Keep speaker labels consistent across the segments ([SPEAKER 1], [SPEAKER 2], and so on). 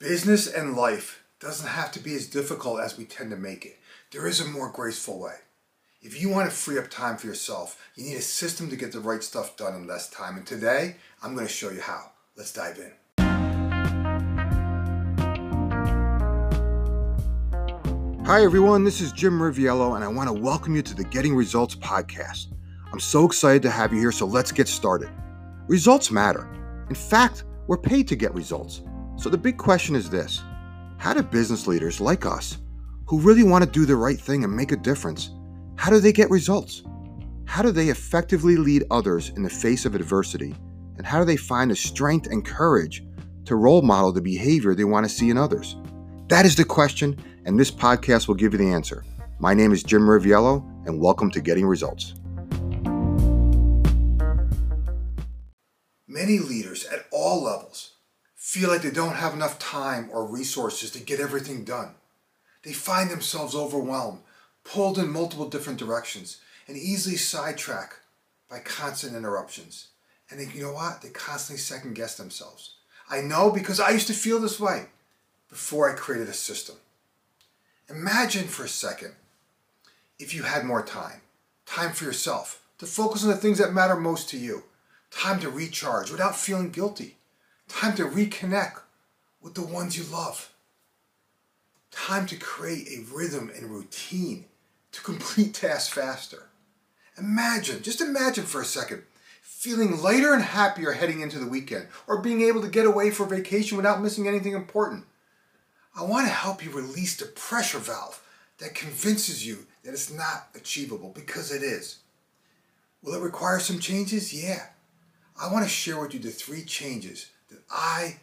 [SPEAKER 1] Business and life doesn't have to be as difficult as we tend to make it. There is a more graceful way. If you want to free up time for yourself, you need a system to get the right stuff done in less time. And today, I'm going to show you how. Let's dive in. Hi, everyone. This is Jim Riviello, and I want to welcome you to the Getting Results podcast. I'm so excited to have you here, so let's get started. Results matter. In fact, we're paid to get results. So the big question is this How do business leaders like us, who really want to do the right thing and make a difference, how do they get results? How do they effectively lead others in the face of adversity? And how do they find the strength and courage to role model the behavior they want to see in others? That is the question, and this podcast will give you the answer. My name is Jim Riviello, and welcome to Getting Results. Many leaders at all levels feel like they don't have enough time or resources to get everything done. They find themselves overwhelmed, pulled in multiple different directions, and easily sidetracked by constant interruptions. And they, you know what? They constantly second guess themselves. I know because I used to feel this way before I created a system. Imagine for a second if you had more time, time for yourself, to focus on the things that matter most to you, time to recharge without feeling guilty, time to reconnect with the ones you love, time to create a rhythm and routine to complete tasks faster. Imagine, just imagine for a second, feeling lighter and happier heading into the weekend, or being able to get away for vacation without missing anything important. I want to help you release the pressure valve that convinces you that it's not achievable because it is. Will it require some changes? Yeah. I want to share with you the three changes that I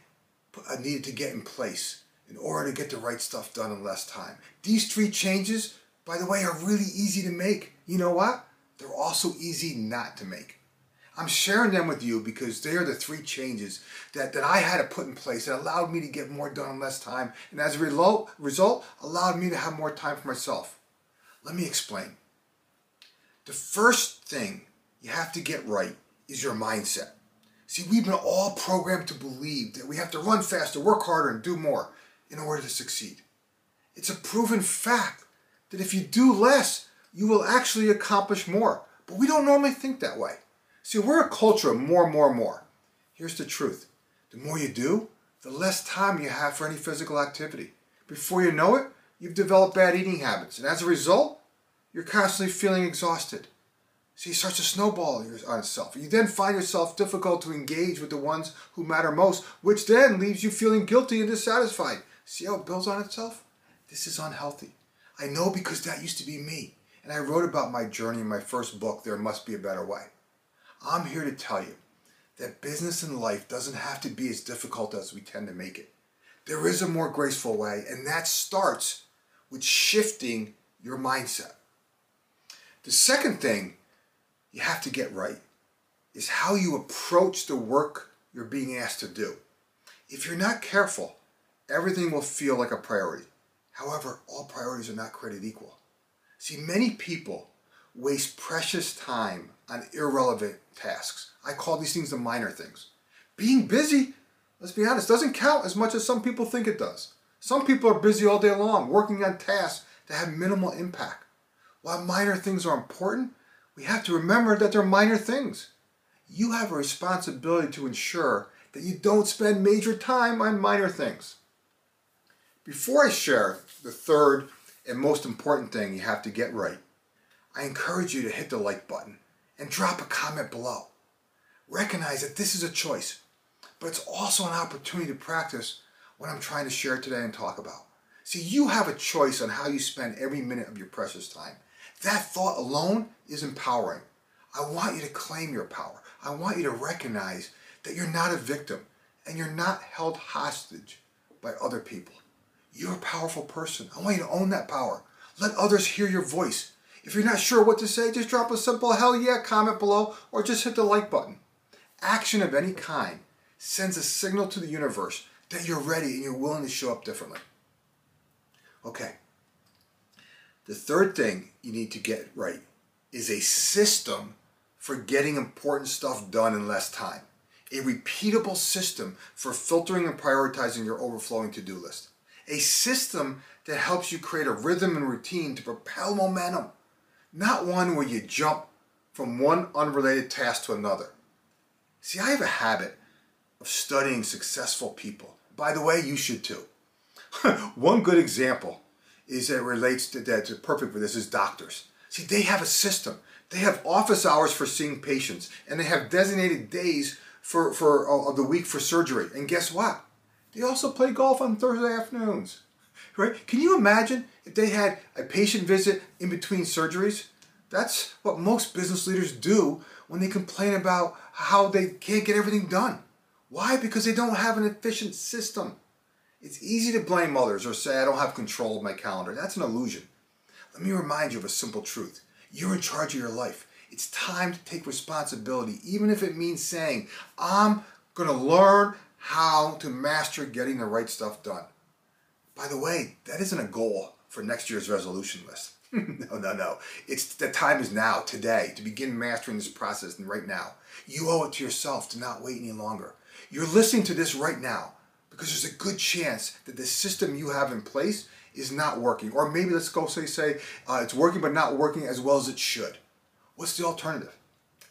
[SPEAKER 1] needed to get in place in order to get the right stuff done in less time. These three changes, by the way, are really easy to make. You know what? They're also easy not to make. I'm sharing them with you because they are the three changes that, that I had to put in place that allowed me to get more done in less time, and as a result, result, allowed me to have more time for myself. Let me explain. The first thing you have to get right is your mindset. See, we've been all programmed to believe that we have to run faster, work harder, and do more in order to succeed. It's a proven fact that if you do less, you will actually accomplish more. But we don't normally think that way. See, we're a culture of more, more, more. Here's the truth the more you do, the less time you have for any physical activity. Before you know it, you've developed bad eating habits. And as a result, you're constantly feeling exhausted. See, it starts to snowball on itself. You then find yourself difficult to engage with the ones who matter most, which then leaves you feeling guilty and dissatisfied. See how it builds on itself? This is unhealthy. I know because that used to be me. And I wrote about my journey in my first book, There Must Be a Better Way. I'm here to tell you that business and life doesn't have to be as difficult as we tend to make it. There is a more graceful way, and that starts with shifting your mindset. The second thing you have to get right is how you approach the work you're being asked to do. If you're not careful, everything will feel like a priority. However, all priorities are not created equal. See, many people waste precious time on irrelevant tasks. I call these things the minor things. Being busy, let's be honest, doesn't count as much as some people think it does. Some people are busy all day long working on tasks that have minimal impact. While minor things are important, we have to remember that they're minor things. You have a responsibility to ensure that you don't spend major time on minor things. Before I share the third and most important thing you have to get right, I encourage you to hit the like button and drop a comment below. Recognize that this is a choice, but it's also an opportunity to practice what I'm trying to share today and talk about. See, you have a choice on how you spend every minute of your precious time. That thought alone is empowering. I want you to claim your power. I want you to recognize that you're not a victim and you're not held hostage by other people. You're a powerful person. I want you to own that power. Let others hear your voice. If you're not sure what to say, just drop a simple hell yeah comment below or just hit the like button. Action of any kind sends a signal to the universe that you're ready and you're willing to show up differently. The third thing you need to get right is a system for getting important stuff done in less time. a repeatable system for filtering and prioritizing your overflowing to do list, a system that helps you create a rhythm and routine to propel momentum, not one where you jump from one unrelated task to another. See, I have a habit of studying successful people. By the way, you should too. one good example is that relates to that, perfect for this is doctors. See, they have a system. They have office hours for seeing patients, and they have designated days for, for uh, the week for surgery. And guess what? They also play golf on Thursday afternoons. Right? Can you imagine if they had a patient visit in between surgeries? That's what most business leaders do when they complain about how they can't get everything done. Why? Because they don't have an efficient system. It's easy to blame others or say, I don't have control of my calendar. That's an illusion. Let me remind you of a simple truth. You're in charge of your life. It's time to take responsibility, even if it means saying, I'm going to learn how to master getting the right stuff done. By the way, that isn't a goal for next year's resolution list. no, no, no. It's the time is now, today, to begin mastering this process and right now. You owe it to yourself to not wait any longer. You're listening to this right now because there's a good chance that the system you have in place is not working. Or maybe let's go say, say uh, it's working but not working as well as it should. What's the alternative?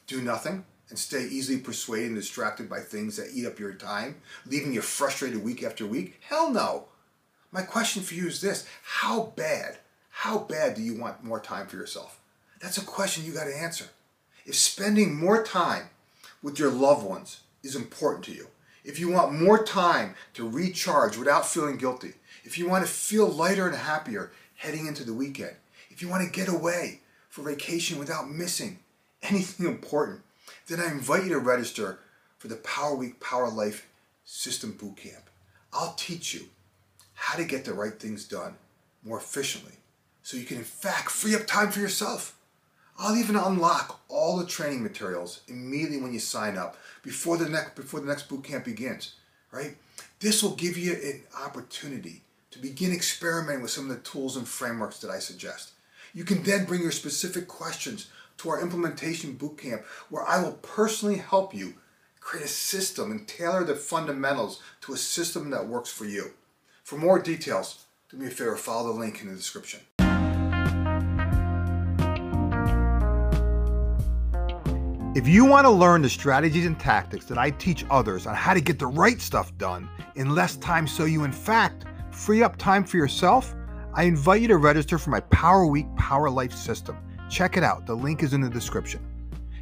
[SPEAKER 1] Do nothing and stay easily persuaded and distracted by things that eat up your time, leaving you frustrated week after week? Hell no. My question for you is this How bad, how bad do you want more time for yourself? That's a question you got to answer. If spending more time with your loved ones is important to you, if you want more time to recharge without feeling guilty, if you want to feel lighter and happier heading into the weekend, if you want to get away for vacation without missing anything important, then I invite you to register for the Power Week Power Life System Bootcamp. I'll teach you how to get the right things done more efficiently so you can, in fact, free up time for yourself. I'll even unlock all the training materials immediately when you sign up before the next before the next boot camp begins, right? This will give you an opportunity to begin experimenting with some of the tools and frameworks that I suggest. You can then bring your specific questions to our implementation bootcamp where I will personally help you create a system and tailor the fundamentals to a system that works for you. For more details, do me a favor, follow the link in the description. If you want to learn the strategies and tactics that I teach others on how to get the right stuff done in less time so you, in fact, free up time for yourself, I invite you to register for my Power Week Power Life system. Check it out. The link is in the description.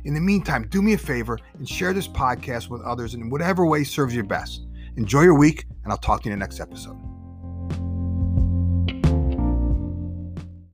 [SPEAKER 1] In the meantime, do me a favor and share this podcast with others in whatever way serves you best. Enjoy your week, and I'll talk to you in the next episode.